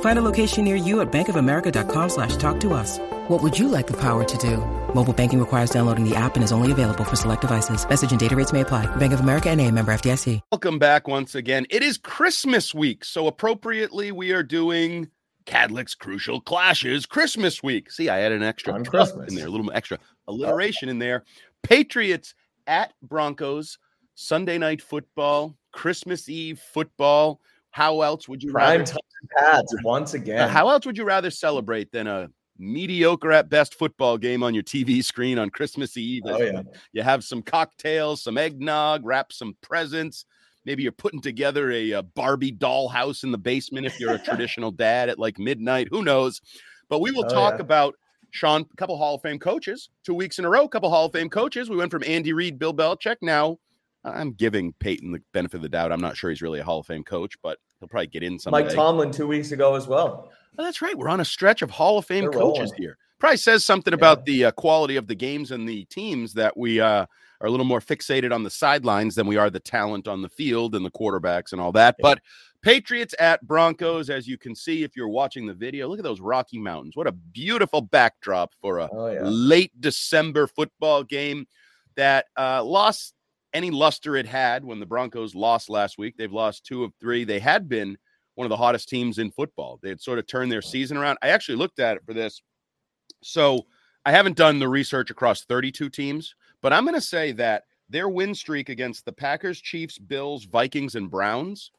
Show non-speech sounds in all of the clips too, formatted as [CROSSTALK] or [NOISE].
Find a location near you at bankofamerica.com slash talk to us. What would you like the power to do? Mobile banking requires downloading the app and is only available for select devices. Message and data rates may apply. Bank of America and a member FDIC. Welcome back once again. It is Christmas week, so appropriately we are doing Kadlick's Crucial Clashes Christmas week. See, I added an extra On tuck Christmas. in there, a little extra alliteration in there. Patriots at Broncos, Sunday night football, Christmas Eve football. How else would you Prime rather, time pads once again. uh, how else would you rather celebrate than a mediocre at best football game on your TV screen on Christmas Eve? oh yeah. You have some cocktails, some eggnog, wrap some presents. Maybe you're putting together a, uh Barbie doll house in the basement if you're a [LAUGHS] traditional dad at like midnight. Who knows? But we will Oh, talk yeah. about Sean, a couple Hall of Fame coaches, two weeks in a row, a couple Hall of Fame coaches. We went from Andy Reid, Bill Belichick. Now I'm giving Peyton the benefit of the doubt. I'm not sure he's really a Hall of Fame coach, but he'll probably get in someday. Mike Tomlin two weeks ago as well. Oh, that's right. We're on a stretch of Hall of Fame They're coaches rolling. here. Probably says something about the uh, quality of the games and the teams that we uh, are a little more fixated on the sidelines than we are the talent on the field and the quarterbacks and all that. Yeah. But Patriots at Broncos, as you can see if you're watching the video, look at those Rocky Mountains. What a beautiful backdrop for a Oh yeah. late December football game that uh, lost any luster it had when the Broncos lost last week. They've lost two of three. They had been one of the hottest teams in football. They had sort of turned their season around. I actually looked at it for this. So I haven't done the research across 32 teams, but I'm going to say that their win streak against the Packers, Chiefs, Bills, Vikings, and Browns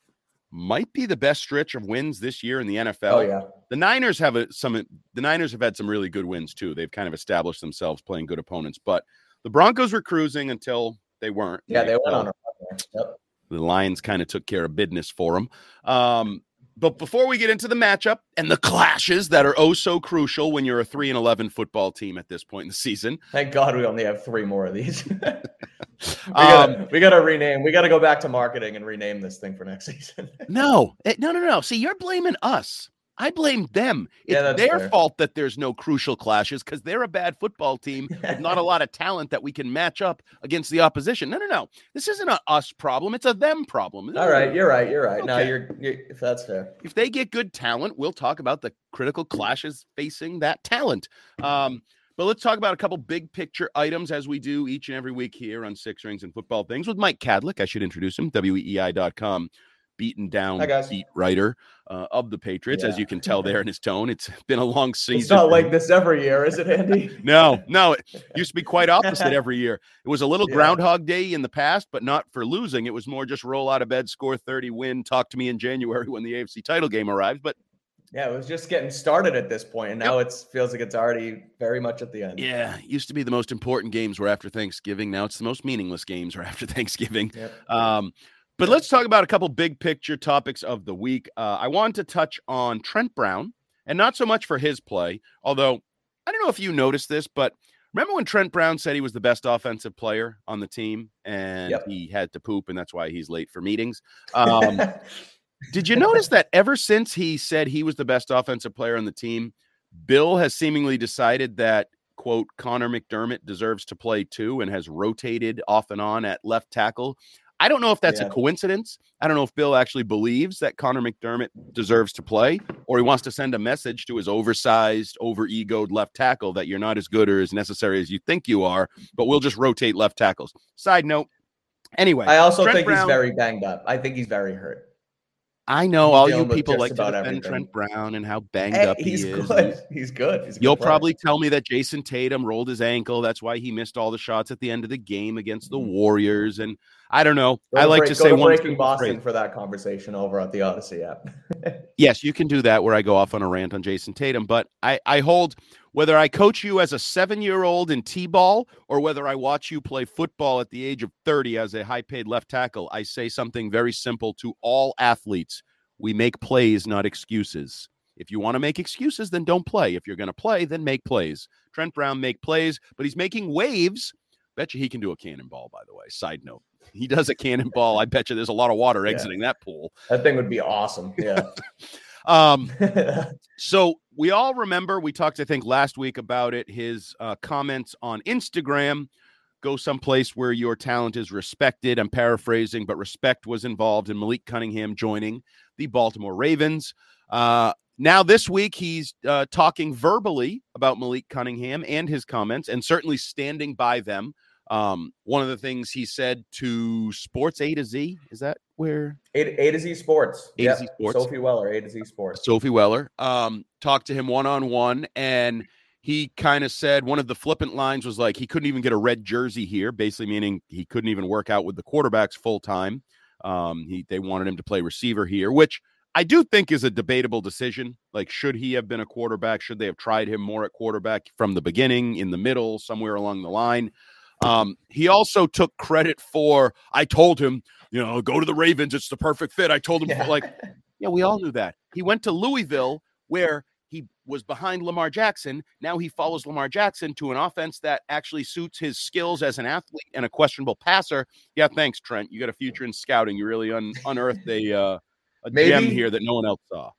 might be the best stretch of wins this year in the NFL. Oh yeah. The Niners have a, some. The Niners have had some really good wins too. They've kind of established themselves playing good opponents. But the Broncos were cruising until they weren't. Yeah, they went fell. on a run. Yep. The Lions kind of took care of business for them. Um, but before we get into the matchup and the clashes that are oh so crucial when you're a three and eleven football team at this point in the season, Thank God we only have three more of these. [LAUGHS] we, [LAUGHS] um, gotta, we gotta rename. We gotta go back to marketing and rename this thing for next [LAUGHS] season. no, no, no, no. See, you're blaming us. I blame them. It's Yeah, their fair. fault that there's no crucial clashes because they're a bad football team with not a [LAUGHS] lot of talent that we can match up against the opposition. No, no, no. This isn't a us problem. It's a them problem. All right, you're right. You're right. No, you're, you're if that's fair. if they get good talent, we'll talk about the critical clashes facing that talent. Um, but let's talk about a couple big picture items as we do each and every week here on Six Rings and Football Things with Mike Kadlick. I should introduce him, weei.com, beaten down beat writer uh, of the Patriots. As you can tell there [LAUGHS] in his tone, it's [LAUGHS] been a long season. It's not like this every year, is it, Andy? [LAUGHS] No, no, it used to be quite opposite every year. It was a little Yeah. Groundhog Day in the past, but not for losing. It was more just roll out of bed, score 30, win, talk to me in January when the AFC title game arrives. But Yeah, it was just getting started at this point, and now it feels like it's already very much at the end. Yeah, it used to be the most important games were after Thanksgiving. Now it's the most meaningless games are after Thanksgiving. Yep. Um, but let's talk about a couple big picture topics of the week. Uh, I want to touch on Trent Brown, and not so much for his play, although I don't know if you noticed this, but remember when Trent Brown said he was the best offensive player on the team and Yep. he had to poop, and that's why he's late for meetings? Um, [LAUGHS] did you notice that ever since he said he was the best offensive player on the team, Bill has seemingly decided that quote, Connor McDermott deserves to play too and has rotated off and on at left tackle. I don't know if that's yeah. a coincidence. I don't know if Bill actually believes that Connor McDermott deserves to play, or he wants to send a message to his oversized, over egoed left tackle that you're not as good or as necessary as you think you are, but we'll just rotate left tackles. Side note. Anyway, I also Trent think Brown, he's very banged up. I think he's very hurt. I know all you people like to defend everything. Trent Brown and how banged hey, up he is. Good. [LAUGHS] He's good. He's good You'll probably tell me that Jayson Tatum rolled his ankle. That's why he missed all the shots at the end of the game against the mm-hmm. Warriors. And I don't know. I like break, to say to one breaking Boston for that conversation over at the Audacy app. [LAUGHS] yes, you can do that where I go off on a rant on Jayson Tatum. But I, I hold whether I coach you as a seven year old in T ball or whether I watch you play football at the age of 30 as a high paid left tackle, I say something very simple to all athletes. We make plays, not excuses. If you want to make excuses, then don't play. If you're going to play, then make plays. Trent Brown make plays, but he's making waves. Bet you he can do a cannonball, by the way. Side note. He does a cannonball. I bet you there's a lot of water exiting yeah. that pool. That thing would be awesome. Yeah. [LAUGHS] um, [LAUGHS] so we all remember we talked, I think, last week about it. His uh, comments on Instagram go someplace where your talent is respected. I'm paraphrasing, but respect was involved in Malik Cunningham joining the Baltimore Ravens. Uh, now, this week, he's uh, talking verbally about Malik Cunningham and his comments, and certainly standing by them. Um, one of the things he said to Sports A to Z is that where A, a to Z Sports, A yep. to Z Sports, Sophie Weller, A to Z Sports, Sophie Weller, um, talked to him one on one, and he kind of said one of the flippant lines was like he couldn't even get a red jersey here, basically meaning he couldn't even work out with the quarterbacks full time. Um, he they wanted him to play receiver here, which I do think is a debatable decision. Like, should he have been a quarterback? Should they have tried him more at quarterback from the beginning, in the middle, somewhere along the line? Um, he also took credit for, I told him, you know, go to the Ravens. It's the perfect fit. I told him, yeah. like, yeah, we all knew that. He went to Louisville where he was behind Lamar Jackson. Now he follows Lamar Jackson to an offense that actually suits his skills as an athlete and a questionable passer. Yeah, thanks, Trent. You got a future in scouting. You really un- unearthed a, uh, a maybe, gem here that no one else saw.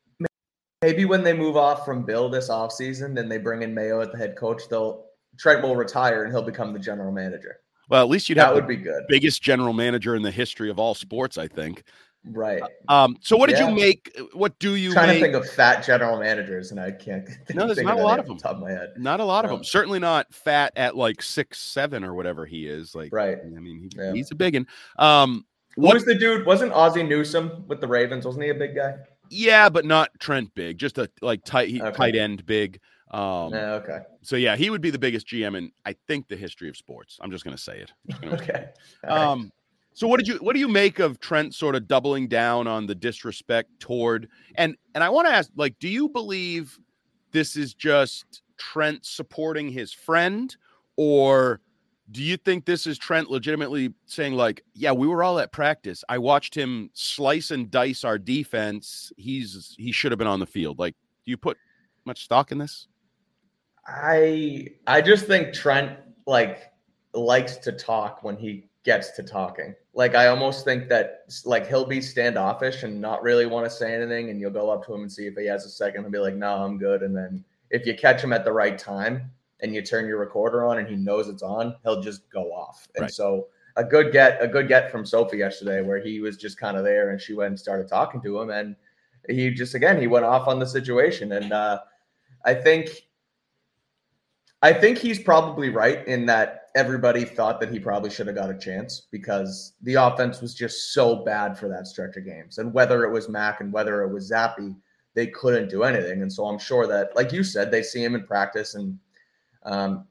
Maybe when they move off from Bill this offseason then they bring in Mayo at the head coach, they'll Trent will retire and he'll become the general manager. Well, at least you'd that have would be good. Biggest general manager in the history of all sports, I think. Right. Um. So, what did yeah. you make? What do you? I'm trying make? to think of fat general managers, and I can't. [LAUGHS] no, there's not a lot of them. top of my head. Not a lot no. of them. Certainly not fat at like six seven or whatever he is. Like, right. I mean, he, yeah. he's a big one. Um. What was the dude? Wasn't Ozzie Newsome with the Ravens? Wasn't he a big guy? Yeah, but not Trent big. Just a like tight okay. tight end big. Um, okay. So yeah, he would be the biggest GM in I think the history of sports. I'm just going to say it. Gonna [LAUGHS] okay. Say Um, so what did you what do you make of Trent sort of doubling down on the disrespect toward and and I want to ask like, do you believe this is just Trent supporting his friend, or do you think this is Trent legitimately saying like, yeah, we were all at practice. I watched him slice and dice our defense. He's he should have been on the field. Like, do you put much stock in this? I I just think Trent like likes to talk when he gets to talking. Like I almost think that like he'll be standoffish and not really want to say anything, and you'll go up to him and see if he has a second. He'll be like, "No, I'm good." And then if you catch him at the right time and you turn your recorder on and he knows it's on, he'll just go off. And right. so a good get, a good get from Sophie yesterday, where he was just kind of there and she went and started talking to him, and he just again he went off on the situation, and uh, I think I think he's probably right in that everybody thought that he probably should have got a chance because the offense was just so bad for that stretch of games. And whether it was Mac and whether it was Zappe, they couldn't do anything. And so I'm sure that, like you said, they see him in practice. And um,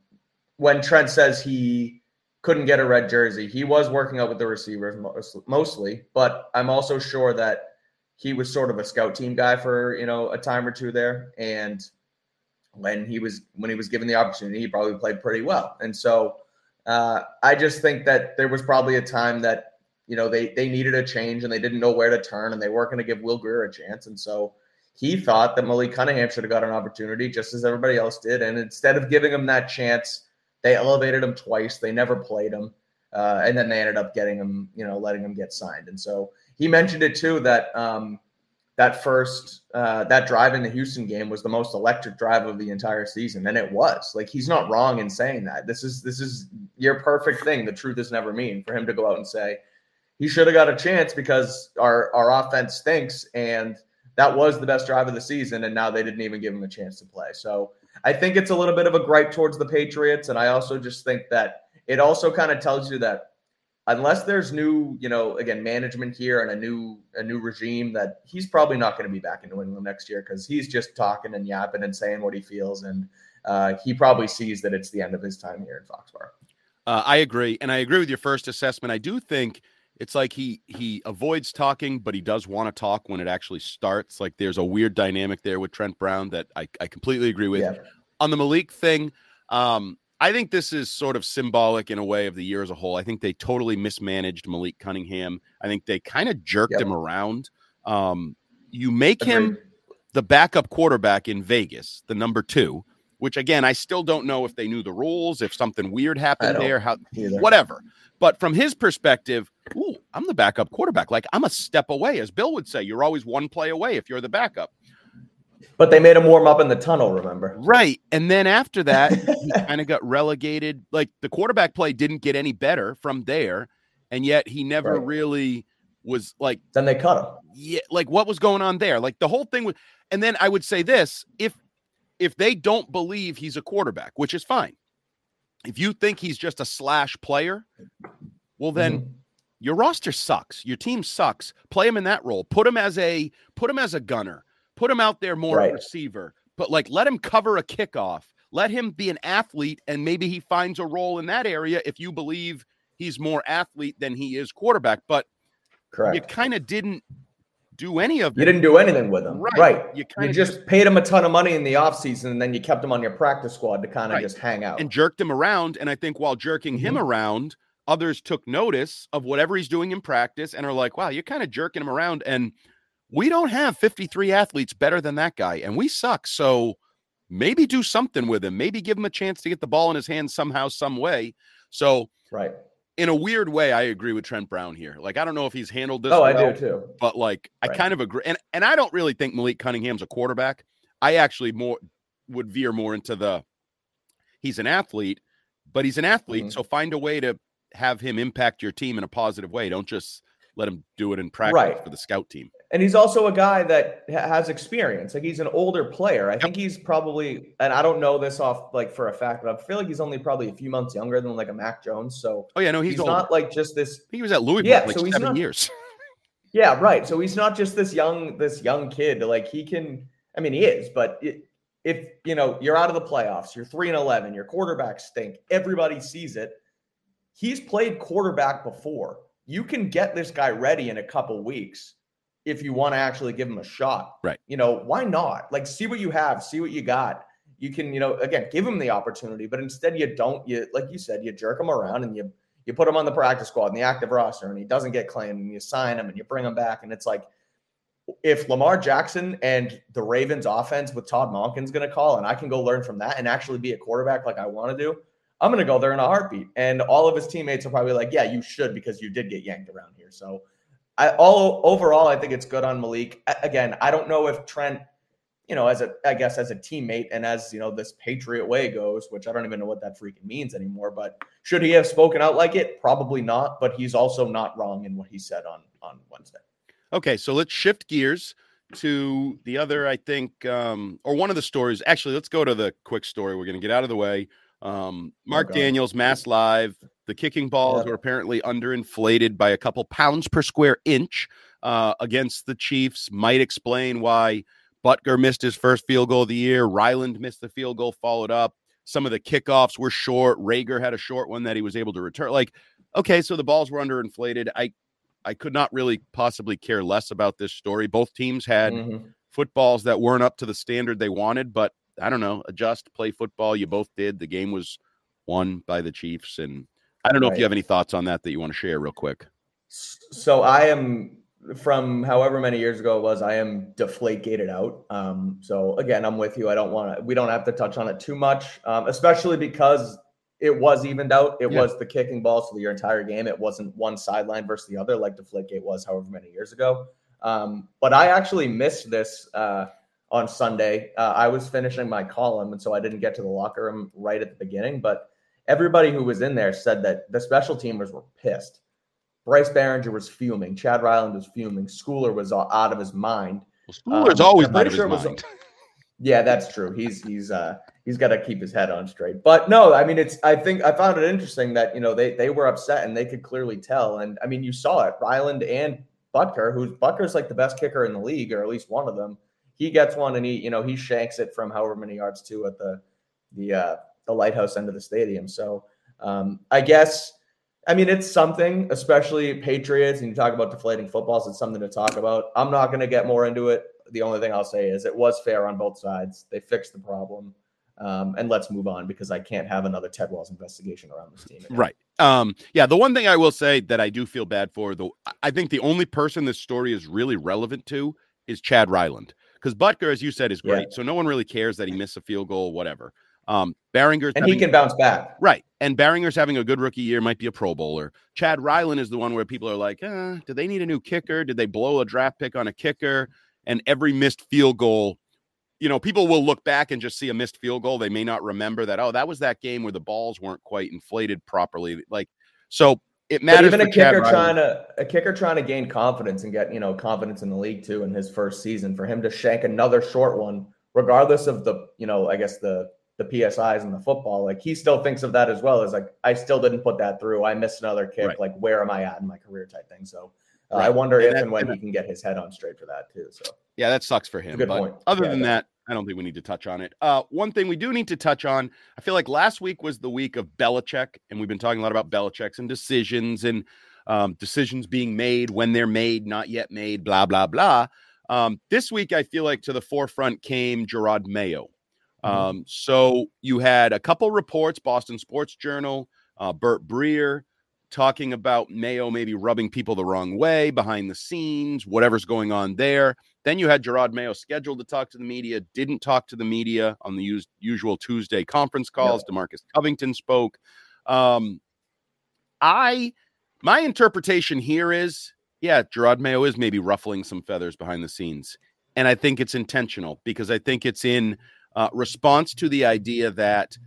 when Trent says he couldn't get a red jersey, he was working out with the receivers mostly. But I'm also sure that he was sort of a scout team guy for you know a time or two there, and when he was when he was given the opportunity, he probably played pretty well. And so uh, I just think that there was probably a time that you know they they needed a change and they didn't know where to turn and they weren't going to give Will Grier a chance. And so he thought that Malik Cunningham should have got an opportunity just as everybody else did. And instead of giving him that chance, they elevated him twice. They never played him. Uh, and then they ended up getting him, you know, letting him get signed. And so he mentioned it too that um, that first uh, that drive in the Houston game was the most electric drive of the entire season, and it was. Like he's not wrong in saying that. This is this is your perfect thing. The truth is never mean for him to go out and say he should have got a chance because our our offense stinks, and that was the best drive of the season, and now they didn't even give him a chance to play. So I think it's a little bit of a gripe towards the Patriots, and I also just think that it also kind of tells you that unless there's new, you know, again, management here and a new a new regime, that he's probably not going to be back in New England next year because he's just talking and yapping and saying what he feels, and uh, he probably sees that it's the end of his time here in Foxborough. Uh, I agree, and I agree with your first assessment. I do think it's like he he avoids talking, but he does want to talk when it actually starts. Like there's a weird dynamic there with Trent Brown that I, I completely agree with. Yeah. On the Malik thing, um, I think this is sort of symbolic in a way of the year as a whole. I think they totally mismanaged Malik Cunningham. I think they kind of jerked yep. him around. Um, you make Agreed. him the backup quarterback in Vegas, the number two, which again, I still don't know if they knew the rules, if something weird happened there, how either. whatever. But from his perspective, ooh, I'm the backup quarterback. Like I'm a step away, as Bill would say. You're always one play away if you're the backup. But they made him warm up in the tunnel, remember? Right. And then after that, he [LAUGHS] kind of got relegated. Like the quarterback play didn't get any better from there. And yet he never right. really was like then they cut him. Yeah, like what was going on there? Like the whole thing was and then I would say this if if they don't believe he's a quarterback, which is fine. If you think he's just a slash player, well then mm-hmm. your roster sucks. Your team sucks. Play him in that role. Put him as a put him as a gunner Put him out there more right. receiver, but like let him cover a kickoff. Let him be an athlete, and maybe he finds a role in that area if you believe he's more athlete than he is quarterback. But Correct. you kind of didn't do any of. You didn't do anything with him. Right. right. You, you just, just, paid him a ton of money in the offseason and then you kept him on your practice squad to kind of right. just hang out. And jerked him around. And I think while jerking mm-hmm. him around, others took notice of whatever he's doing in practice and are like, wow, you're kind of jerking him around. And we don't have 53 athletes better than that guy, and we suck. So maybe do something with him. Maybe give him a chance to get the ball in his hands somehow, some way. So, right. In a weird way, I agree with Trent Brown here. Like, I don't know if he's handled this. Oh, well, I do too. But like, right. I kind of agree, and and I don't really think Malik Cunningham's a quarterback. I actually more would veer more into the he's an athlete, but he's an athlete. Mm-hmm. So find a way to have him impact your team in a positive way. Don't just let him do it in practice right. for the scout team. And he's also a guy that has experience. Like he's an older player. I yep. think he's probably, and I don't know this off like for a fact, but I feel like he's only probably a few months younger than like a Mac Jones. So oh yeah, no, he's, he's not like just this. He was at Louisville yeah, like so seven not, years. [LAUGHS] yeah, right. So he's not just this young this young kid. Like he can. I mean, he is, but it, if you know you're out of the playoffs, you're three and eleven, your quarterbacks stink. Everybody sees it. He's played quarterback before you can get this guy ready in a couple weeks if you want to actually give him a shot. Right. You know, why not? Like, see what you have, see what you got. You can, you know, again, give him the opportunity, but instead you don't. You, like you said, you jerk him around and you you put him on the practice squad and the active roster, and he doesn't get claimed, and you sign him and you bring him back, and it's like. If Lamar Jackson and the Ravens offense with Todd Monken's going to call, and I can go learn from that and actually be a quarterback like I want to do, I'm going to go there in a heartbeat. And all of his teammates are probably like, yeah, you should because you did get yanked around here. So, I all overall, I think it's good on Malik. Again, I don't know if Trent, you know, as a I guess as a teammate and as you know this Patriot way goes, which I don't even know what that freaking means anymore. But should he have spoken out like it? Probably not. But he's also not wrong in what he said on on Wednesday. Okay, so let's shift gears to the other. I think, um, or one of the stories. Actually, let's go to the quick story. We're going to get out of the way. Um, Mark okay. Daniels, Mass Live. The kicking balls were apparently underinflated by a couple pounds per square inch uh, against the Chiefs. Might explain why Butker missed his first field goal of the year. Ryland missed the field goal, followed up. Some of the kickoffs were short. Rager had a short one that he was able to return. Like, okay, so the balls were underinflated. I I could not really possibly care less about this story. Both teams had mm-hmm. footballs that weren't up to the standard they wanted, but I don't know, adjust, play football. You both did. The game was won by the Chiefs. And I don't know right. if you have any thoughts on that that you want to share real quick. So I am from however many years ago it was, I am deflate gated out. Um, so again, I'm with you. I don't want to, we don't have to touch on it too much, um, especially because it was evened out. It yeah. was the kicking ball. So your entire game, it wasn't one sideline versus the other like deflate gate was however many years ago. Um, but I actually missed this uh, on Sunday. Uh, I was finishing my column, and so I didn't get to the locker room right at the beginning. But everybody who was in there said that the special teamers were pissed. Bryce Baringer was fuming. Chad Ryland was fuming. Schooler was out of his mind. Well, Schooler's um, always out of his mind. Was, [LAUGHS] yeah, that's true. He's he's uh he's got to keep his head on straight. But no, I mean it's I think I found it interesting that you know they they were upset and they could clearly tell. And I mean you saw it. Ryland and Butker, who's Butker's like the best kicker in the league, or at least one of them. He gets one and he you know he shanks it from however many yards to at the the uh the lighthouse end of the stadium. So um I guess I mean, it's something, especially Patriots, and you talk about deflating footballs. It's something to talk about. I'm not going to get more into it the only thing I'll say is it was fair on both sides. They fixed the problem. Um, and let's move on because I can't have another Ted Wells investigation around this team. Right. Um, yeah. The one thing I will say that I do feel bad for, though, I think the only person this story is really relevant to is Chad Ryland because Butker, as you said, is great. Yeah. So no one really cares that he missed a field goal, whatever. Um, Baringer's and having, he can bounce back, right? And Baringer's having a good rookie year, might be a Pro Bowler. Chad Ryland is the one where people are like, uh, "Do they need a new kicker? Did they blow a draft pick on a kicker?" and every missed field goal you know, people will look back and just see a missed field goal. They may not remember that, oh, that was that game where the balls weren't quite inflated properly. Like, so it matters. But even a kicker trying to a kicker trying to gain confidence and get, you know, confidence in the league too in his first season for him to shank another short one, regardless of the, you know, I guess the the PSIs and the football, like he still thinks of that as well as like, I still didn't put that through. I missed another kick. Right. Like, where am I at in my career type thing. So uh, right. I wonder and if that, and when and he can get his head on straight for that too. So yeah, that sucks for him. Good but point. Other yeah, than that, I don't think we need to touch on it. Uh, one thing we do need to touch on, I feel like last week was the week of Belichick, and we've been talking a lot about Belichick's and decisions and um, decisions being made when they're made, not yet made, blah blah blah. Um, this week, I feel like to the forefront came Jerod Mayo. Mm-hmm. Um, so you had a couple reports, Boston Sports Journal, uh, Burt Breer, talking about Mayo maybe rubbing people the wrong way behind the scenes, whatever's going on there. Then you had Jerod Mayo scheduled to talk to the media, didn't talk to the media on the usual Tuesday conference calls. Yep. Demarcus Covington spoke. Um, I, my interpretation here is, yeah, Jerod Mayo is maybe ruffling some feathers behind the scenes. And I think it's intentional because I think it's in uh, response to the idea that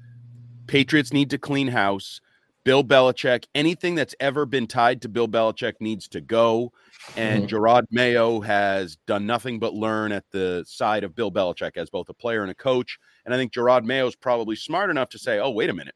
Patriots need to clean house Bill Belichick, anything that's ever been tied to Bill Belichick needs to go. And mm-hmm. Jerod Mayo has done nothing but learn at the side of Bill Belichick as both a player and a coach. And I think Jerod Mayo is probably smart enough to say, oh, wait a minute.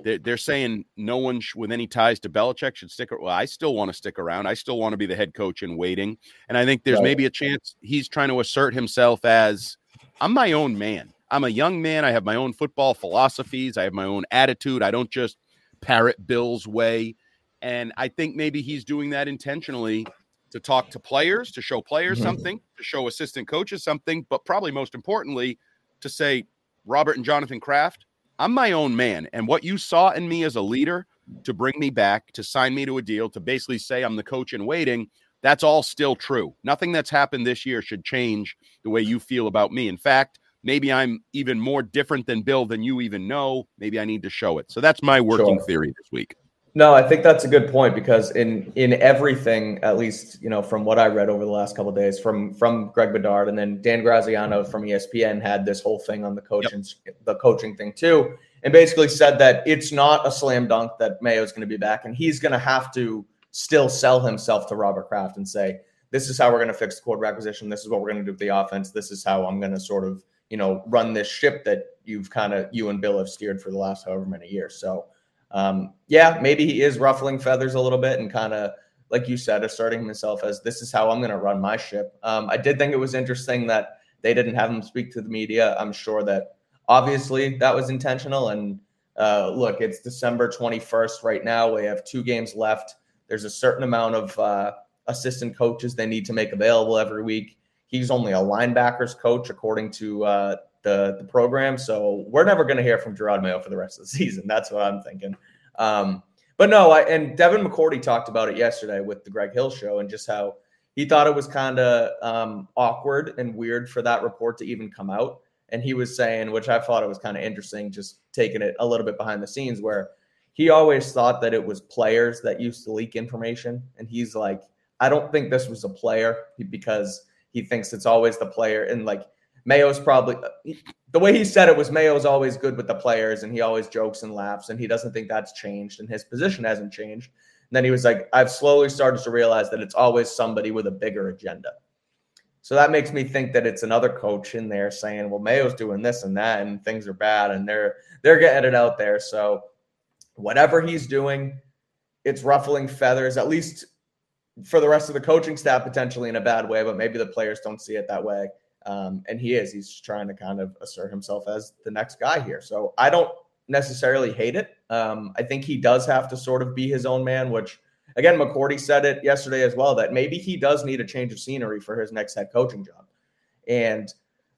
They're, they're saying no one sh- with any ties to Belichick should stick. Well, I still want to stick around. I still want to be the head coach in waiting. And I think there's right. maybe a chance he's trying to assert himself as I'm my own man. I'm a young man. I have my own football philosophies. I have my own attitude. I don't just parrot Bill's way. And I think maybe he's doing that intentionally to talk to players, to show players mm-hmm. something, to show assistant coaches something, but probably most importantly, to say, Robert and Jonathan Kraft, I'm my own man. And what you saw in me as a leader to bring me back, to sign me to a deal, to basically say I'm the coach in waiting, that's all still true. Nothing that's happened this year should change the way you feel about me. In fact, maybe I'm even more different than Bill than you even know. Maybe I need to show it. So that's my working sure. theory this week. No, I think that's a good point because in in everything, at least you know from what I read over the last couple days, from from Greg Bedard and then Dan Graziano mm-hmm. from ESPN had this whole thing on the coaching yep. the coaching thing too, and basically said that it's not a slam dunk that Mayo's going to be back, and he's going to have to still sell himself to Robert Kraft and say, "This is how we're going to fix the quarterback position. This is what we're going to do with the offense. This is how I'm going to sort of you know, run this ship that you've kind of you and Bill have steered for the last however many years. So, um, yeah, maybe he is ruffling feathers a little bit and kind of, like you said, asserting himself as this is how I'm going to run my ship. Um, I did think it was interesting that they didn't have him speak to the media. I'm sure that obviously that was intentional. And uh, look, it's December 21st right now. We have two games left. There's a certain amount of uh, assistant coaches they need to make available every week. He's only a linebackers coach according to uh, the the program, so we're never going to hear from Jerod Mayo for the rest of the [LAUGHS] season. That's what I'm thinking. Um, but no, I, and Devin McCourty talked about it yesterday with the Greg Hill show and just how he thought it was kind of um, awkward and weird for that report to even come out. And he was saying, which I thought it was kind of interesting, just taking it a little bit behind the scenes, where he always thought that it was players that used to leak information. And he's like, I don't think this was a player because he thinks it's always the player. And like Mayo's probably the way he said it was Mayo's always good with the players and he always jokes and laughs and he doesn't think that's changed and his position hasn't changed. And then he was like, I've slowly started to realize that it's always somebody with a bigger agenda. So that makes me think that it's another coach in there saying, "Well, Mayo's doing this and that, and things are bad, and they're they're getting it out there." So whatever he's doing, it's ruffling feathers, at least for the rest of the coaching staff, potentially in a bad way, but maybe the players don't see it that way. Um, and he is. He's trying to kind of assert himself as the next guy here. So I don't necessarily hate it. Um, I think he does have to sort of be his own man, which again, McCourty said it yesterday as well that maybe he does need a change of scenery for his next head coaching job. And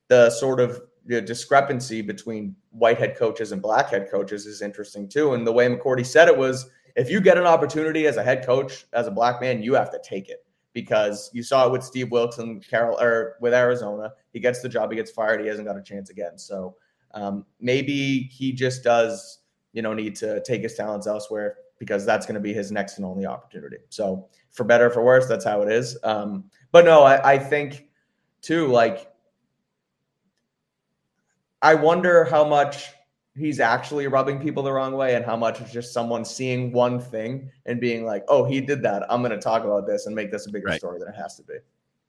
the sort of the discrepancy between white head coaches and black head coaches is interesting too. And the way McCourty said it was if you get an opportunity as a head coach as a black man, you have to take it because you saw it with Steve Wilks and Carolina with Arizona. He gets the job, he gets fired, he hasn't got a chance again. So um, maybe he just does, you know, need to take his talents elsewhere because that's going to be his next and only opportunity. So for better or for worse, that's how it is. Um, but no, I, I think too, like I wonder how much he's actually rubbing people the wrong way and how much is just someone seeing one thing and being like, oh, he did that. I'm going to talk about this and make this a bigger right. story than it has to be.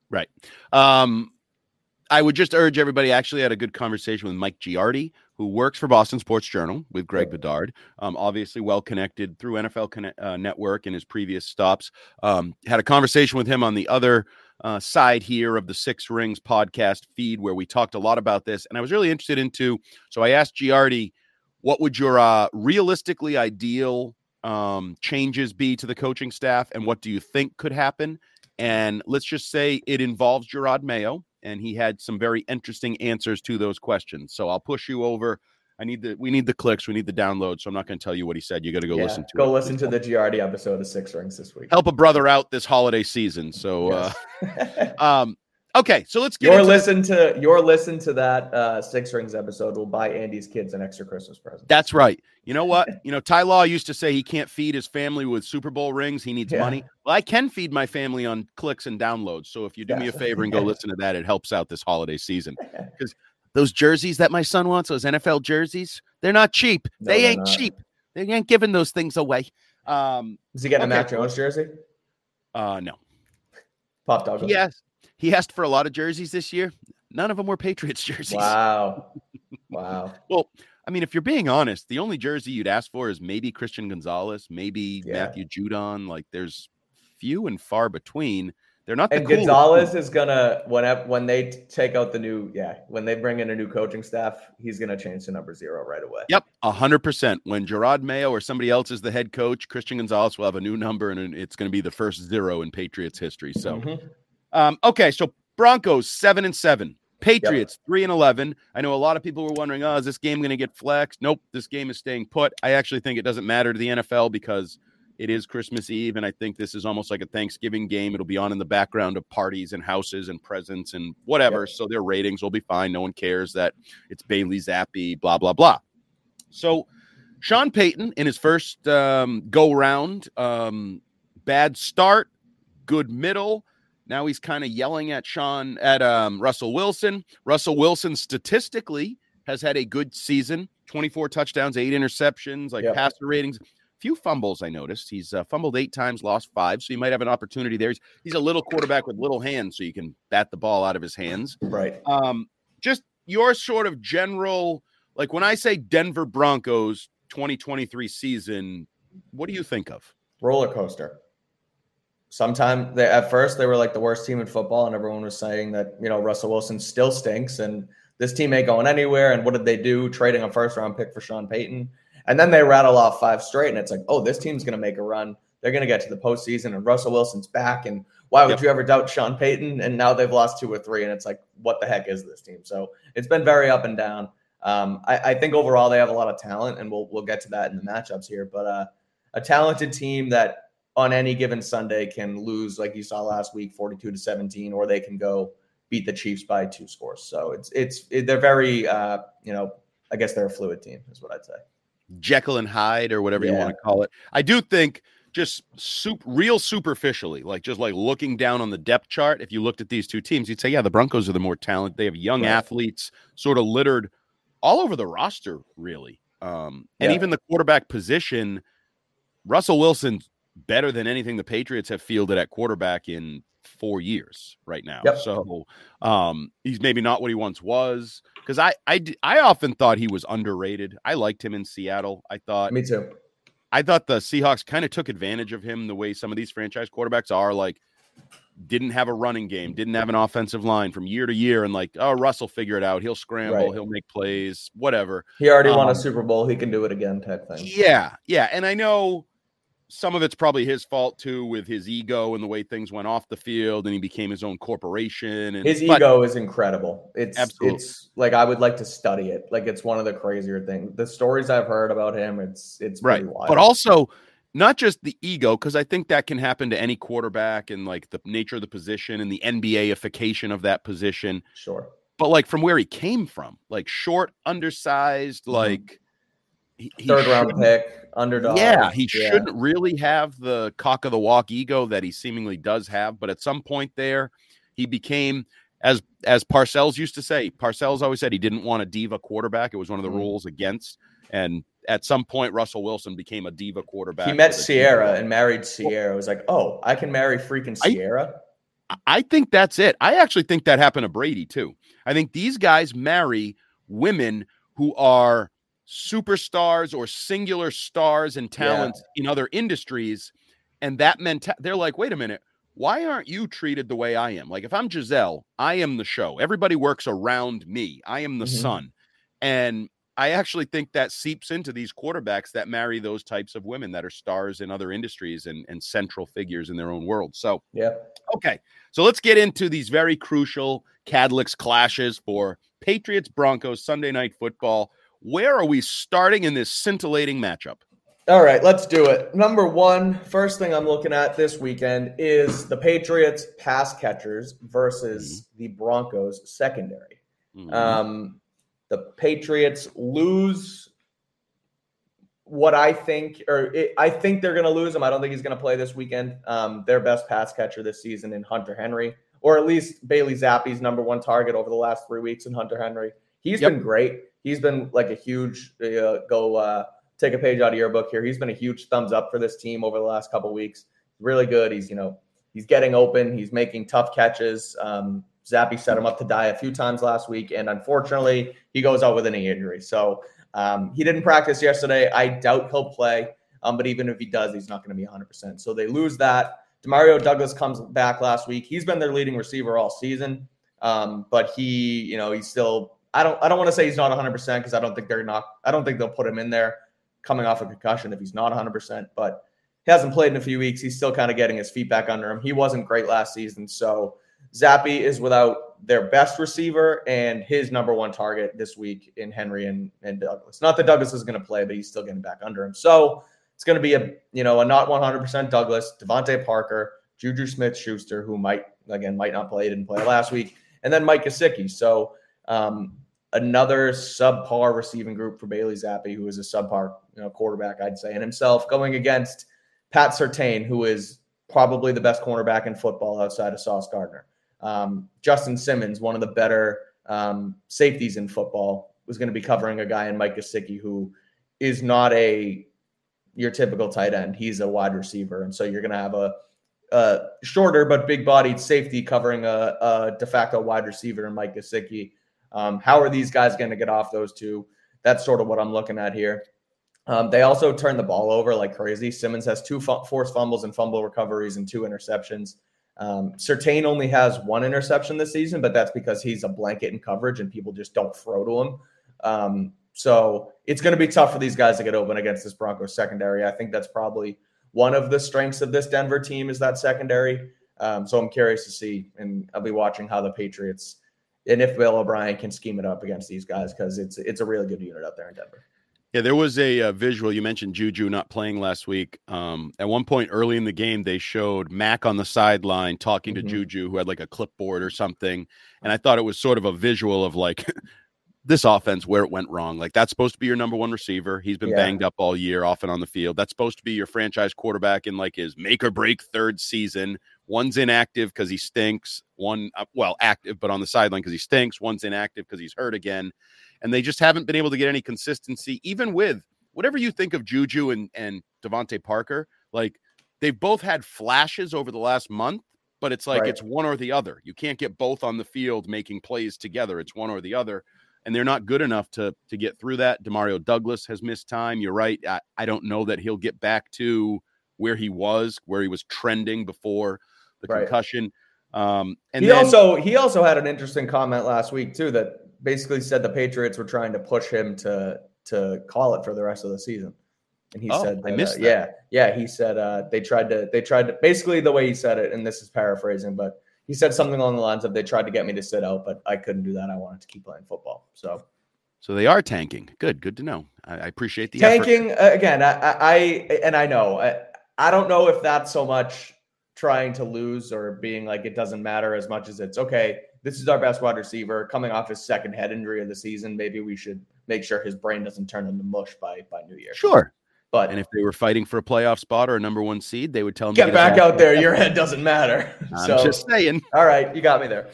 Right. Um, I would just urge everybody. Actually, had a good conversation with Mike Giardi, who works for Boston Sports Journal with Greg Bedard. Um, obviously, well connected through NFL Connect, uh, Network in his previous stops. Um, had a conversation with him on the other uh, side here of the Six Rings podcast feed, where we talked a lot about this, and I was really interested into. So I asked Giardi, what would your uh, realistically ideal um, changes be to the coaching staff, and what do you think could happen? And let's just say it involves Jerod Mayo and he had some very interesting answers to those questions. So I'll push you over. I need the we need the clicks, we need the download. So I'm not going to tell you what he said. You got to go yeah, listen to go it. listen to the Giardi episode of Six Rings this week. Help a brother out this holiday season. So, uh, yes. uh, [LAUGHS] [LAUGHS] um, Okay, so let's get your listen the- to your listen to that uh, Six Rings episode will buy Andy's kids an extra Christmas present. That's right. You know what? [LAUGHS] you know, Ty Law used to say he can't feed his family with Super Bowl rings. He needs yeah. money. Well, I can feed my family on clicks and downloads. So if you do me a favor and go listen to that, it helps out this holiday season. Because those jerseys that my son wants, those NFL jerseys, they're not cheap. No, they ain't not. cheap. They ain't giving those things away. Um, Is he getting okay. a Mac Jones jersey? Uh, no. Pop dog. Yes. He asked for a lot of jerseys this year. None of them were Patriots [LAUGHS] jerseys. Wow. [LAUGHS] Wow. well, I mean, if you're being honest, the only jersey you'd ask for is maybe Christian Gonzalez, maybe yeah. Matthew Judon. Like there's few and far between. They're not. The and Gonzalez is gonna when when they take out the new yeah when they bring in a new coaching staff, he's gonna change to number zero right away. Yep, hundred percent. When Jerod Mayo or somebody else is the head coach, Christian Gonzalez will have a new number, and it's going to be the first zero in Patriots history. So. Mm-hmm. Um, okay, so Broncos seven and seven. Patriots yep. three and eleven. I know a lot of people were wondering, oh, is this game going to get flexed? Nope, this game is staying put. I actually think it doesn't matter to the NFL because it is Christmas Eve, and I think this is almost like a Thanksgiving game. It'll be on in the background of parties and houses and presents and whatever. Yep. So their ratings will be fine. No one cares that it's Bailey Zappe, blah blah blah. So Sean Payton in his first um, go round, um, bad start, good middle now he's kind of yelling at Sean at um, Russell Wilson. Russell Wilson statistically has had a good season 24 touchdowns, eight interceptions, like yep. passer ratings. Few fumbles, I noticed. He's uh, fumbled eight times, lost five. So you might have an opportunity there. He's, he's a little quarterback with little hands, so you can bat the ball out of his hands. Right. Um, just your sort of general, like when I say Denver Broncos 2023 season, what do you think of? Roller coaster sometimes they at first they were like the worst team in football, and everyone was saying that you know Russell Wilson still stinks and this team ain't going anywhere. And what did they do? Trading a first round pick for Sean Payton, and then they rattle off five straight, and it's like, oh, this team's gonna make a run. They're gonna get to the postseason, and Russell Wilson's back. And why would yep. you ever doubt Sean Payton? And now they've lost two or three, and it's like, what the heck is this team? So it's been very up and down. Um, I, I, think overall they have a lot of talent, and we'll we'll get to that in the matchups here. But uh, a talented team that on any given Sunday can lose, like you saw last week, 42 to 17, or they can go beat the Chiefs by two scores. So it's, it's, it, they're very, uh, you know, I guess they're a fluid team, is what I'd say. Jekyll and Hyde, or whatever yeah. you want to call it. I do think just soup, real superficially, like just like looking down on the depth chart. If you looked at these two teams, you'd say, yeah, the Broncos are the more talented. They have young right. athletes, sort of littered all over the roster, really. Um, and yeah. even the quarterback position, Russell Wilson's better than anything the Patriots have fielded at quarterback in four years right now. Yep. So um, he's maybe not what he once was. Because I, I I often thought he was underrated. I liked him in Seattle. I thought me too. I thought the Seahawks kind of took advantage of him the way some of these franchise quarterbacks are. Like, didn't have a running game, didn't have an offensive line from year to year, and like, oh, Russell figure it out. He'll scramble, right. he'll make plays, whatever. He already um, won a um, Super Bowl. He can do it again, type thing. Yeah, yeah, and I know some of it's probably his fault too with his ego and the way things went off the field and he became his own corporation and his ego is incredible. It's absolutely. it's like i would like to study it. Like it's one of the crazier things the stories i've heard about him it's it's right. but also not just the ego because i think that can happen to any quarterback and like the nature of the position and the nbaification of that position. Sure. But like from where he came from like short undersized mm-hmm. like he, third round pick, underdog. Yeah, he yeah. shouldn't really have the cock of the walk ego that he seemingly does have. But at some point there, he became as as Parcells used to say. Parcells always said he didn't want a diva quarterback. It was one of the mm. rules against. And at some point, Russell Wilson became a diva quarterback. He met Ciara and married Ciara. It was like, oh, I can marry freaking Ciara. I, I think that's it. I actually think that happened to Brady too. I think these guys marry women who are superstars or singular stars and talents yeah. in other industries. And that meant they're like, wait a minute, why aren't you treated the way I am? Like if I'm Gisele, I am the show. Everybody works around me. I am the mm-hmm. sun. And I actually think that seeps into these quarterbacks that marry those types of women that are stars in other industries and, and central figures in their own world. So, yeah. Okay. So let's get into these very crucial Kadlick's clashes for Patriots Broncos Sunday night football. Where are we starting in this scintillating matchup? All right, let's do it. Number one, first thing I'm looking at this weekend is the Patriots pass catchers versus mm-hmm. the Broncos secondary. Mm-hmm. Um, the Patriots lose what I think, or it, I think they're going to lose him. I don't think he's going to play this weekend. Um, their best pass catcher this season in Hunter Henry, or at least Bailey Zappe's number one target over the last three weeks in Hunter Henry. He's yep. been great he's been like a huge uh, go uh, take a page out of your book here. He's been a huge thumbs up for this team over the last couple weeks. Really good. He's you know he's getting open. He's making tough catches. Um, Zappe set him up to die a few times last week, and unfortunately, he goes out with an injury. So um, he didn't practice yesterday. I doubt he'll play. Um, but even if he does, he's not going to be 100%. So they lose that. Demario Douglas comes back last week. He's been their leading receiver all season. Um, but he, you know, he's still I don't I don't want to say he's not 100 percent because I don't think they're not I don't think they'll put him in there coming off a concussion if he's not 100 percent. But he hasn't played in a few weeks. He's still kind of getting his feet back under him. He wasn't great last season, so Zappe is without their best receiver and his number one target this week in Henry and, and Douglas. Not that Douglas is going to play, but he's still getting back under him. So it's going to be a you know a not 100% Douglas, DeVante Parker, Juju Smith Schuster, who might again might not play, didn't play last week, and then Mike Gesicki. So um, another subpar receiving group for Bailey Zappe, who is a subpar you know, quarterback, I'd say, and himself going against Pat Surtain, who is probably the best cornerback in football outside of Sauce Gardner. Um, Justin Simmons, one of the better um, safeties in football, was going to be covering a guy in Mike Gesicki who is not a your typical tight end. He's a wide receiver, and so you're going to have a, a shorter but big-bodied safety covering a, a de facto wide receiver in Mike Gesicki um, how are these guys going to get off those two? That's sort of what I'm looking at here. Um, they also turn the ball over like crazy. Simmons has two f- forced fumbles and fumble recoveries and two interceptions. Um, Surtain only has one interception this season, but that's because he's a blanket in coverage and people just don't throw to him. Um, so it's going to be tough for these guys to get open against this Broncos secondary. I think that's probably one of the strengths of this Denver team is that secondary. Um, so I'm curious to see, and I'll be watching how the Patriots and if Bill O'Brien can scheme it up against these guys because it's it's a really good unit out there in Denver. Yeah, there was a, a, visual. You mentioned Juju not playing last week. Um, at one point early in the game, they showed Mac on the sideline talking mm-hmm. to Juju, who had like a clipboard or something, and I thought it was sort of a visual of like [LAUGHS] this offense where it went wrong. Like that's supposed to be your number one receiver. He's been Yeah. banged up all year, off and on the field. That's supposed to be your franchise quarterback in like his make or break third season. One's inactive because he stinks. One, uh, well, active but on the sideline because he stinks. One's inactive because he's hurt again, and they just haven't been able to get any consistency, even with whatever you think of Juju and and DeVante Parker. Like they've both had flashes over the last month. But it's like Right. it's one or the other. You can't get both on the field making plays together. It's one or the other and they're not good enough to to get through that. Demario Douglas has missed time. You're right. I, I don't know that he'll get back to where he was, where he was trending before the Right. concussion. Um, and he then, also he also had an interesting comment last week too that basically said the Patriots were trying to push him to to call it for the rest of the season. And he Oh, said, I missed uh, that. yeah, yeah. He said uh, they tried to they tried to basically the way he said it, and this is paraphrasing, but he said something along the lines of they tried to get me to sit out, but I couldn't do that. I wanted to keep playing football. So so they are tanking. Good, good to know. I, I appreciate the tanking uh, again. I, I, I and I know I, I don't know if that's so much trying to lose or being like it doesn't matter as much as it's okay. This is our best wide receiver coming off his second head injury of the season. Maybe we should make sure his brain doesn't turn into mush by by New Year. Sure. But And if they were fighting for a playoff spot or a number one seed, they would tell to get back out there. Your head doesn't matter. [LAUGHS] I'm so just saying. all right, you got me there.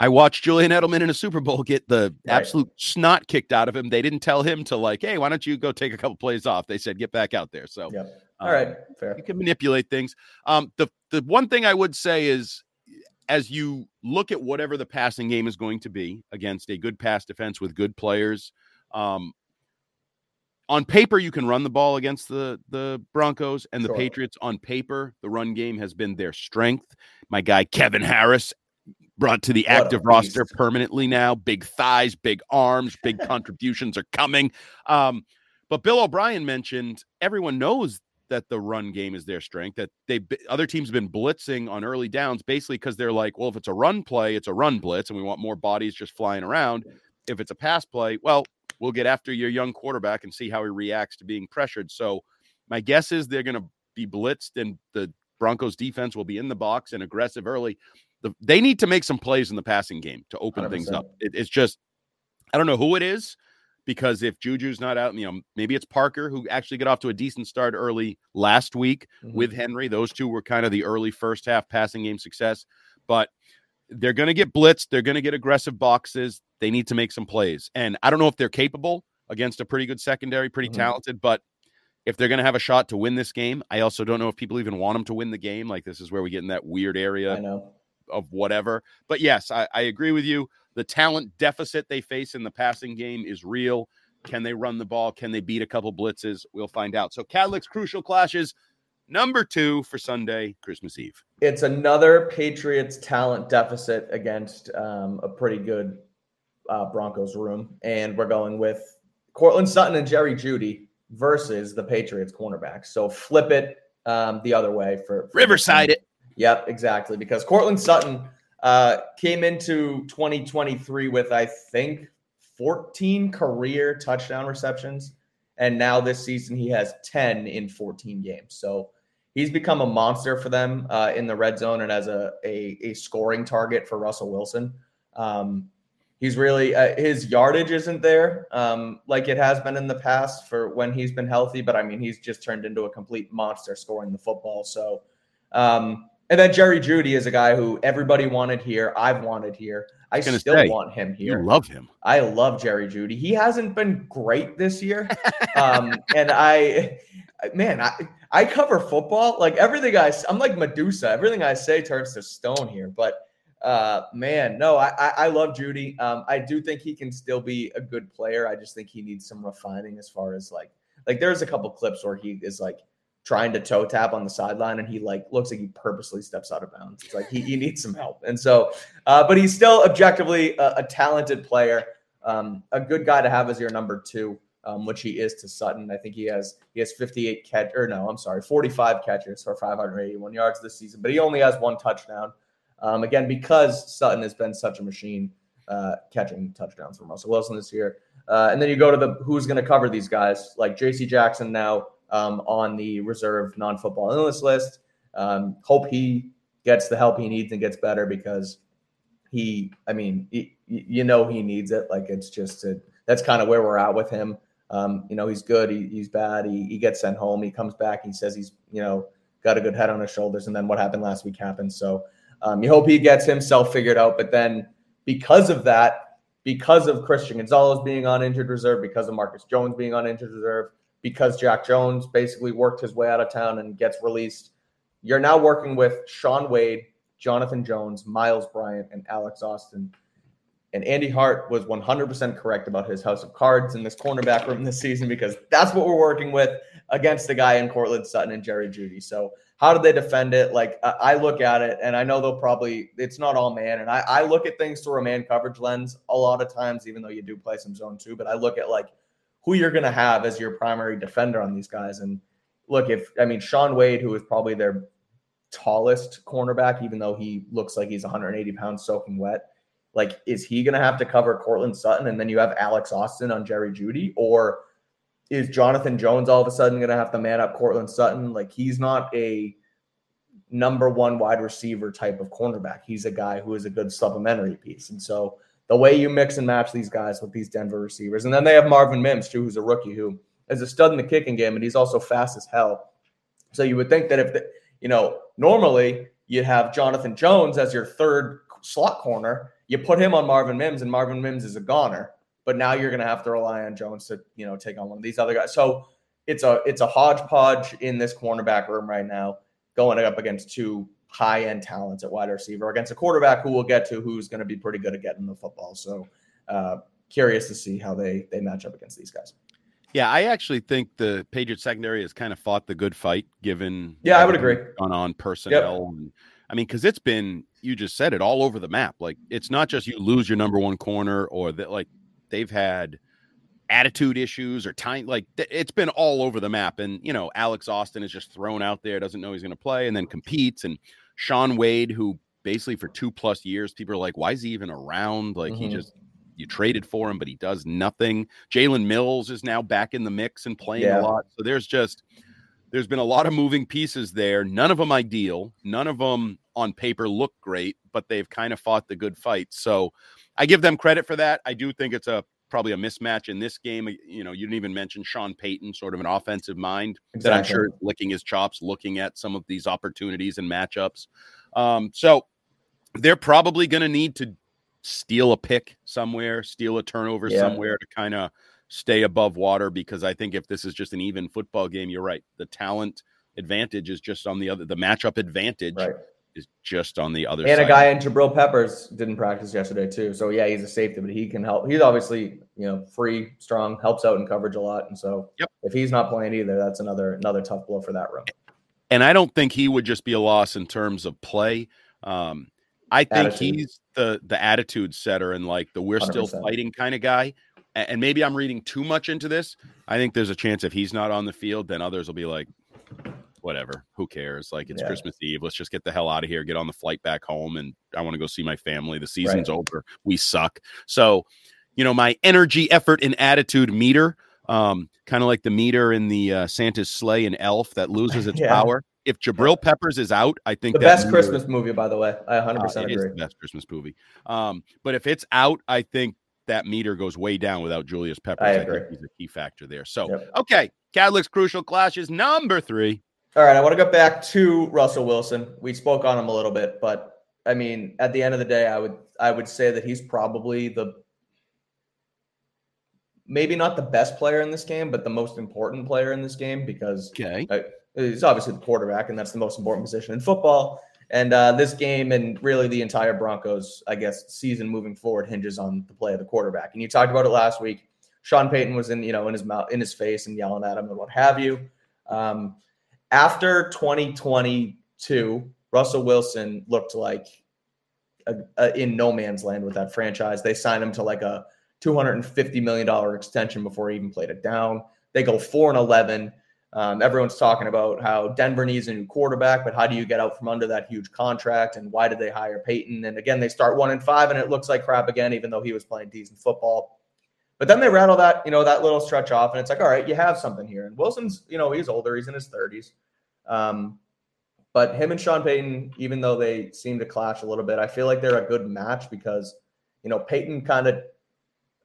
I watched Julian Edelman in a Super Bowl get the Right. absolute snot kicked out of him. They didn't tell him to like, hey, why don't you go take a couple plays off? They said, get back out there. So Yep. um, All right, fair. you can manipulate things. Um, the the one thing I would say is, as you look at whatever the passing game is going to be against a good pass defense with good players, um, on paper you can run the ball against the the Broncos and the Sure. Patriots. On paper, the run game has been their strength. My guy Kevin Harris brought to the What active roster permanently now. Big thighs, big arms, big [LAUGHS] contributions are coming. Um, but Bill O'Brien mentioned everyone knows that the run game is their strength. That they other teams have been blitzing on early downs basically because they're like, well, if it's a run play, it's a run blitz, and we want more bodies just flying around. If it's a pass play, well, we'll get after your young quarterback and see how he reacts to being pressured. So my guess is they're going to be blitzed, and the Broncos defense will be in the box and aggressive early. The, they need to make some plays in the passing game to open things 100%. up. It, it's just I don't know who it is because if Juju's not out, you know, maybe it's Parker who actually got off to a decent start early last week Mhm. with Henry. Those two were kind of the early first half passing game success, but they're going to get blitzed. They're going to get aggressive boxes. They need to make some plays. And I don't know if they're capable against a pretty good secondary, pretty Mhm. talented, but if they're going to have a shot to win this game, I also don't know if people even want them to win the game. Like this is where we get in that weird area I know. of whatever. But yes, I, I agree with you. The talent deficit they face in the passing game is real. Can they run the ball? Can they beat a couple blitzes? We'll find out. So Kadlick's crucial clashes, number two for Sunday, Christmas Eve. It's another Patriots talent deficit against um, a pretty good uh, Broncos room, and we're going with Courtland Sutton and Jerry Jeudy versus the Patriots cornerbacks. So flip it um, the other way for, for Riverside it. Yep, exactly. Because Courtland Sutton uh, came into 2023 with, I think, 14 career touchdown receptions. And now this season, he has 10 in 14 games. So he's become a monster for them uh, in the red zone and as a, a, a scoring target for Russell Wilson. Um, he's really, uh, his yardage isn't there um, like it has been in the past for when he's been healthy. But I mean, he's just turned into a complete monster scoring the football. So, um, and then Jerry Jeudy is a guy who everybody wanted here. I've wanted here. I still say, want him here. You love him. I love Jerry Jeudy. He hasn't been great this year. [LAUGHS] Um, and I, man, I, I cover football. Like everything i i'm like Medusa. Everything I say turns to stone here. But uh, man, no, I, I, I love Jeudy. Um, I do think he can still be a good player. I just think he needs some refining as far as like, like there's a couple clips where he is like trying to toe tap on the sideline and he like looks like he purposely steps out of bounds. It's like he, he needs some help. And so, uh, but he's still objectively a, a talented player, um, a good guy to have as your number two, um, which he is to Sutton. I think he has he has 58 catch or no, I'm sorry, 45 catches for 581 yards this season, but he only has one touchdown. Um, again, because Sutton has been such a machine uh, catching touchdowns from Russell Wilson this year. Uh, and then you go to the who's going to cover these guys like J.C. Jackson now um, on the reserve non-football illness list. Um, hope he gets the help he needs and gets better because he, I mean, he, you know he needs it. Like it's just a, that's kind of where we're at with him. Um, you know, he's good, he, he's bad, he, he gets sent home, he comes back, he says he's, you know, got a good head on his shoulders, and then what happened last week happens. So um, you hope he gets himself figured out. But then because of that, because of Christian Gonzalez being on injured reserve, because of Marcus Jones being on injured reserve, because Jack Jones basically worked his way out of town and gets released, you're now working with Shaun Wade, Jonathan Jones, Miles Bryant, and Alex Austin and Andy Hart was 100% correct about his house of cards in this cornerback room this season because that's what we're working with against the guy in Courtland Sutton and Jerry Jeudy. So, how did they defend it? Like, I look at it and I know they'll probably, it's not all man. And I, I look at things through a man coverage lens a lot of times, even though you do play some zone too. But I look at like who you're to have as your primary defender on these guys. And look, if, I mean, Shaun Wade, who is probably their tallest cornerback, even though he looks like he's 180 pounds soaking wet like, is he to have to cover Courtland Sutton and then you have Alex Austin on Jerry Jeudy? Or is Jonathan Jones all of a sudden going to have to man up Courtland Sutton? Like, he's not a number one wide receiver type of cornerback. He's a guy who is a good supplementary piece. And so the way you mix and match these guys with these Denver receivers, and then they have Marvin Mims too, who's a rookie who is a stud in the kicking game, and he's also fast as hell. So you would think that if the, you know normally you'd have Jonathan Jones as your third slot corner, you put him on Marvin Mims, and Marvin Mims is a goner. But now you're going to have to rely on Jones to you know take on one of these other guys. So it's a it's a hodgepodge in this cornerback room right now, going up against two high end talents at wide receiver against a quarterback who we'll get to who's going to be pretty good at getting the football. So uh, curious to see how they they match up against these guys. Yeah, I actually think the Patriots secondary has kind of fought the good fight, given yeah, I would agree on on personnel. Yep. And, I mean, because it's been you just said it all over the map. Like it's not just you lose your number one corner or that like they've had attitude issues or time like it's been all over the map. And you know, Alex Austin is just thrown out there, doesn't know he's going to play, and then competes. And shaun Wade, who basically for two plus years, people are like, why is he even around? Like mm-hmm. he just you traded for him, but he does nothing. Jalen Mills is now back in the mix and playing yeah. a lot. So there's just there's been a lot of moving pieces there. None of them ideal. None of them on paper look great, but they've kind of fought the good fight. So I give them credit for that. I do think it's a probably a mismatch in this game. You know, you didn't even mention Sean Payton, sort of an offensive mind exactly. that I'm sure licking his chops, looking at some of these opportunities and matchups. Um, so they're probably going to need to steal a pick somewhere, steal a turnover yeah. somewhere to kind of stay above water because I think if this is just an even football game, you're right. The talent advantage is just on the other, the matchup advantage right. is just on the other and side. a guy in Jabril Peppers didn't practice yesterday too. So yeah, he's a safety, but he can help. He's obviously, you know, free, strong, helps out in coverage a lot. And so yep. if he's not playing either, that's another, another tough blow for that room. And I don't think he would just be a loss in terms of play. Um, I think attitude. he's the the attitude setter and like the we're 100%. still fighting kind of guy and maybe I'm reading too much into this. I think there's a chance if he's not on the field, then others will be like, whatever, who cares? Like it's yeah. Christmas Eve. Let's just get the hell out of here, get on the flight back home, and I want to go see my family. The season's right. over. We suck. So, you know, my energy, effort, and attitude meter, um, kind of like the meter in the uh, Santa's sleigh and Elf that loses [LAUGHS] its yeah. power. If Jabril Peppers is out, I think the best meter, Christmas movie, by the way. I 100 uh, percent agree. the best Christmas movie. Um, but if it's out, I think that meter goes way down without Julius Peppers. I, agree. I he's a key factor there. So, yep. okay, Kadlick's crucial clashes number three. All right, I want to go back to Russell Wilson. We spoke on him a little bit, but I mean, at the end of the day, I would I would say that he's probably the maybe not the best player in this game, but the most important player in this game because okay. I, he's obviously the quarterback, and that's the most important position in football. And uh, this game and really the entire Broncos, I guess, season moving forward hinges on the play of the quarterback. And you talked about it last week. Sean Payton was in, you know, in his mouth, in his face, and yelling at him and what have you. Um, after 2022, Russell Wilson looked like a, a, in no man's land with that franchise. They signed him to like a 250 million dollar extension before he even played it down. They go four and 11. Um, everyone's talking about how Denver needs a new quarterback, but how do you get out from under that huge contract? And why did they hire Payton? And again, they start one and five, and it looks like crap again, even though he was playing decent football. But then they rattle that, you know, that little stretch off, and it's like, all right, you have something here. And Wilson's, you know, he's older, he's in his 30s. Um, but him and Sean Payton, even though they seem to clash a little bit, I feel like they're a good match because you know, Payton kind of,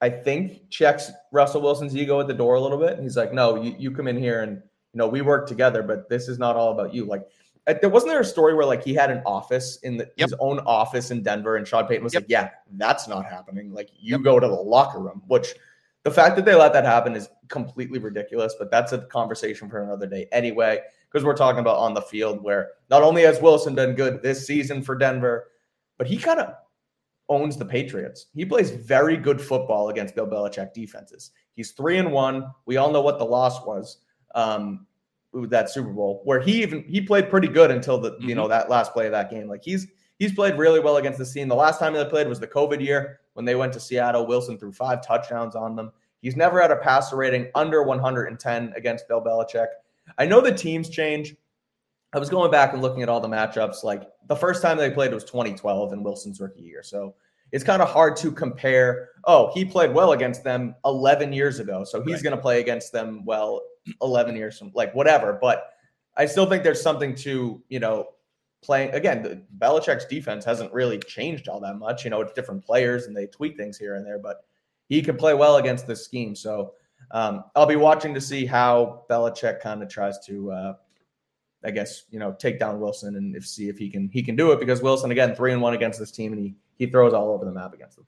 I think, checks Russell Wilson's ego at the door a little bit. He's like, no, you, you come in here and, you know, we work together, but this is not all about you. Like, uh, there wasn't there a story where like he had an office in the, yep. his own office in Denver, and Sean Payton was yep. like, "Yeah, that's not happening. Like, you yep. go to the locker room." Which the fact that they let that happen is completely ridiculous. But that's a conversation for another day, anyway. Because we're talking about on the field, where not only has Wilson done good this season for Denver, but he kind of owns the Patriots. He plays very good football against Bill Belichick defenses. He's three and one. We all know what the loss was. Um, that Super Bowl, where he even he played pretty good until the mm-hmm. you know mm-hmm. that last play of that game. Like he's he's played really well against the team. The last time they played was the COVID year when they went to Seattle. Wilson threw five touchdowns on them. He's never had a passer rating under 110 against Bill Belichick. I know the teams change. I was going back and looking at all the matchups. Like the first time they played was 2012 in Wilson's rookie year. So it's kind of hard to compare. Oh, he played well against them 11 years ago. So he's right. going to play against them well 11 years from like whatever. But I still think there's something to, you know, playing again. The, Belichick's defense hasn't really changed all that much. You know, it's different players and they tweak things here and there, but he can play well against this scheme. So um, I'll be watching to see how Belichick kind of tries to, uh, I guess, you know, take down Wilson and if, see if he can he can do it because Wilson again three and one against this team and he he throws all over the map against them.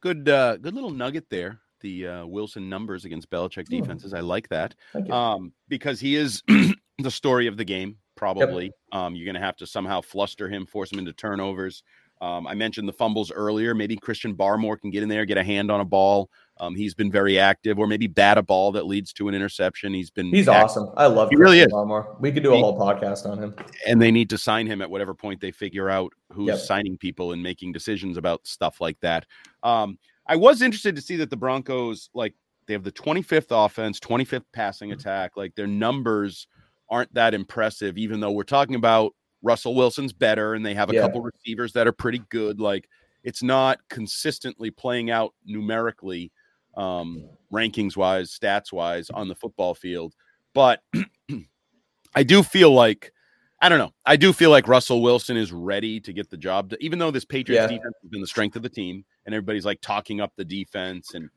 Good, uh, good little nugget there the uh, Wilson numbers against Belichick hmm. defenses. I like that um, because he is [CLEARS THROAT] the story of the game. Probably, yep. um, you're going to have to somehow fluster him, force him into turnovers. Um, I mentioned the fumbles earlier. Maybe Christian Barmore can get in there, get a hand on a ball. Um, he's been very active, or maybe bat a ball that leads to an interception. He's been he's active. awesome. I love he Christian really is. Barmore. We could do a he, whole podcast on him. And they need to sign him at whatever point they figure out who's yep. signing people and making decisions about stuff like that. Um, I was interested to see that the Broncos like they have the 25th offense, 25th passing mm-hmm. attack. Like their numbers aren't that impressive, even though we're talking about Russell Wilson's better and they have a yeah. couple receivers that are pretty good. Like it's not consistently playing out numerically, um, rankings wise, stats wise on the football field. But [CLEARS THROAT] I do feel like I don't know. I do feel like Russell Wilson is ready to get the job. To, even though this Patriots yeah. defense has been the strength of the team, and everybody's like talking up the defense, and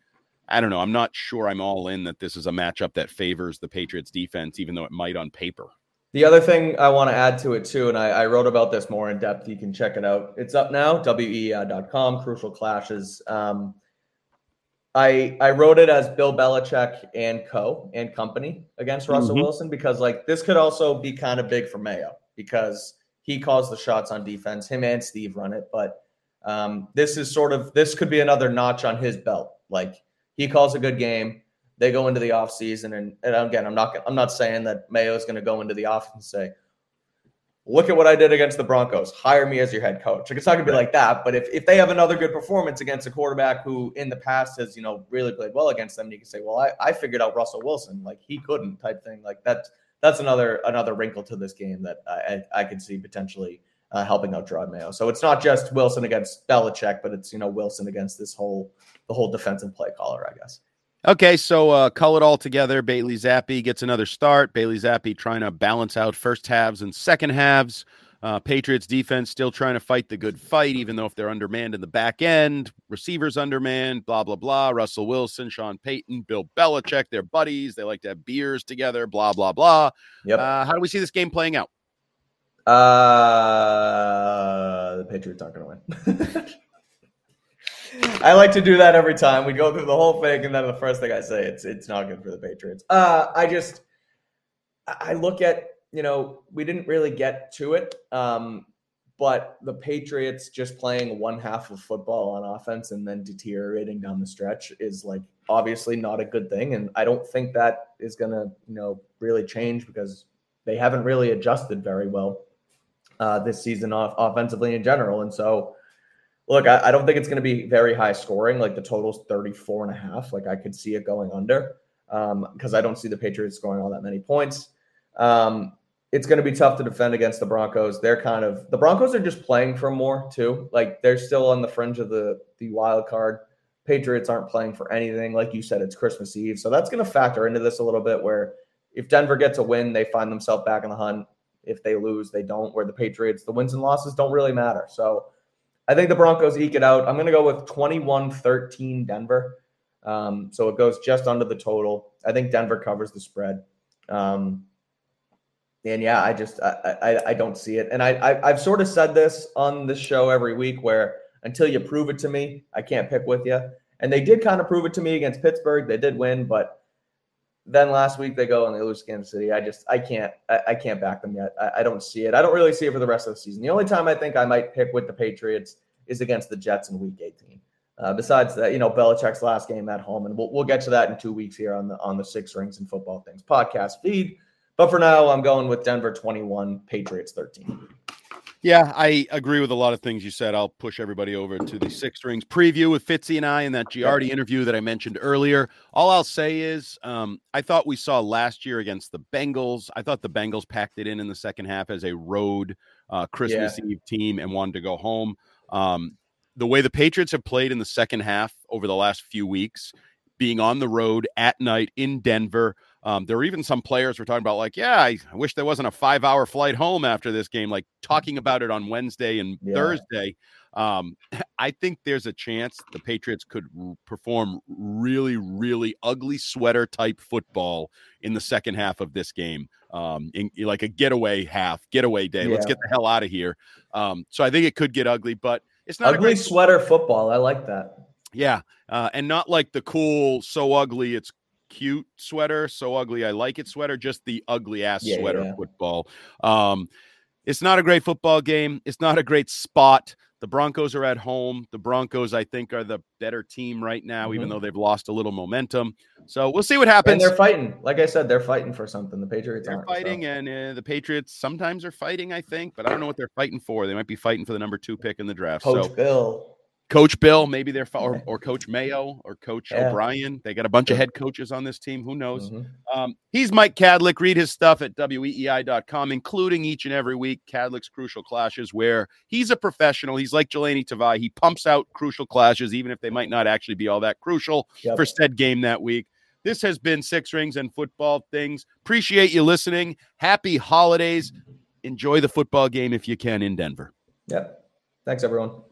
I don't know. I'm not sure I'm all in that this is a matchup that favors the Patriots defense, even though it might on paper. The other thing I want to add to it too, and I, I wrote about this more in depth. You can check it out. It's up now. WEEI.com. Crucial clashes. Um, I I wrote it as Bill Belichick and co and company against Russell mm-hmm. Wilson because like this could also be kind of big for Mayo because he calls the shots on defense. Him and Steve run it, but um, this is sort of this could be another notch on his belt. Like he calls a good game. They go into the offseason and, and again, I'm not I'm not saying that Mayo is going to go into the office and say, look at what I did against the Broncos. Hire me as your head coach. Like it's not gonna be like that. But if, if they have another good performance against a quarterback who in the past has, you know, really played well against them, you can say, Well, I, I figured out Russell Wilson. Like he couldn't type thing. Like that's that's another another wrinkle to this game that I I, could see potentially uh, helping out Jerod Mayo. So it's not just Wilson against Belichick, but it's you know Wilson against this whole the whole defensive play caller, I guess. Okay, so uh, call it all together. Bailey Zappe gets another start. Bailey Zappe trying to balance out first halves and second halves. Uh, Patriots defense still trying to fight the good fight, even though if they're undermanned in the back end, receivers undermanned, blah, blah, blah. Russell Wilson, Sean Payton, Bill Belichick, they're buddies. They like to have beers together, blah, blah, blah. Yep. Uh, how do we see this game playing out? Uh, the Patriots aren't going to win. [LAUGHS] I like to do that every time. We go through the whole thing, and then the first thing I say, it's it's not good for the Patriots. Uh, I just I look at you know we didn't really get to it, um, but the Patriots just playing one half of football on offense and then deteriorating down the stretch is like obviously not a good thing, and I don't think that is gonna you know really change because they haven't really adjusted very well uh, this season off offensively in general, and so look, I, I don't think it's going to be very high scoring. Like the total's 34 and a half. Like I could see it going under because um, I don't see the Patriots scoring all that many points. Um, it's going to be tough to defend against the Broncos. They're kind of the Broncos are just playing for more too. Like they're still on the fringe of the the wild card. Patriots aren't playing for anything. Like you said, it's Christmas Eve, so that's going to factor into this a little bit. Where if Denver gets a win, they find themselves back in the hunt. If they lose, they don't. Where the Patriots, the wins and losses don't really matter. So I think the Broncos eke it out. I'm going to go with 21 13 Denver. Um, so it goes just under the total. I think Denver covers the spread. Um, and yeah, I just I, I, I don't see it. And I, I I've sort of said this on the show every week where until you prove it to me, I can't pick with you. And they did kind of prove it to me against Pittsburgh. They did win, but then last week they go and they lose Kansas City. I just I can't I, I can't back them yet. I, I, don't see it. I don't really see it for the rest of the season. The only time I think I might pick with the Patriots is against the Jets in Week 18. Uh, besides that, you know Belichick's last game at home, and we'll we'll get to that in two weeks here on the on the Six Rings and Football Things podcast feed. But for now, I'm going with Denver 21, Patriots 13. Yeah, I agree with a lot of things you said. I'll push everybody over to the Six Rings preview with Fitzy and I in that Giardi interview that I mentioned earlier. All I'll say is um, I thought we saw last year against the Bengals. I thought the Bengals packed it in in the second half as a road uh, Christmas yeah. Eve team and wanted to go home. Um, the way the Patriots have played in the second half over the last few weeks, being on the road at night in Denver – um, there were even some players were talking about like, yeah, I, wish there wasn't a five hour flight home after this game, like talking about it on Wednesday and yeah. Thursday. Um, [LAUGHS] I think there's a chance the Patriots could r- perform really, really ugly sweater type football in the second half of this game. Um, in, like a getaway half, getaway day. Yeah. Let's get the hell out of here. Um, so I think it could get ugly, but it's not ugly sweater football. I like that. Yeah, uh, and not like the cool, so ugly it's cute sweater, so ugly I like it sweater, just the ugly ass yeah, sweater yeah. football. Um, it's not a great football game. It's not a great spot. The Broncos are at home. The Broncos, I think, are the better team right now, mm-hmm. even though they've lost a little momentum. So we'll see what happens. And they're fighting. Like I said, they're fighting for something. The Patriots are fighting, so. and uh, the Patriots sometimes are fighting. I think, but I don't know what they're fighting for. They might be fighting for the number two pick in the draft. Coach so, Bill. Coach Bill, maybe they're or, or Coach Mayo or Coach yeah. O'Brien. They got a bunch of head coaches on this team. Who knows? Mm-hmm. Um, he's Mike Kadlick. Read his stuff at weei.com, including each and every week Kadlick's Crucial Clashes, where he's a professional. He's like Jahlani Tavai. He pumps out crucial clashes, even if they might not actually be all that crucial yep. for said game that week. This has been Six Rings and Football Things. Appreciate you listening. Happy holidays. Enjoy the football game if you can in Denver. Yep. Thanks, everyone.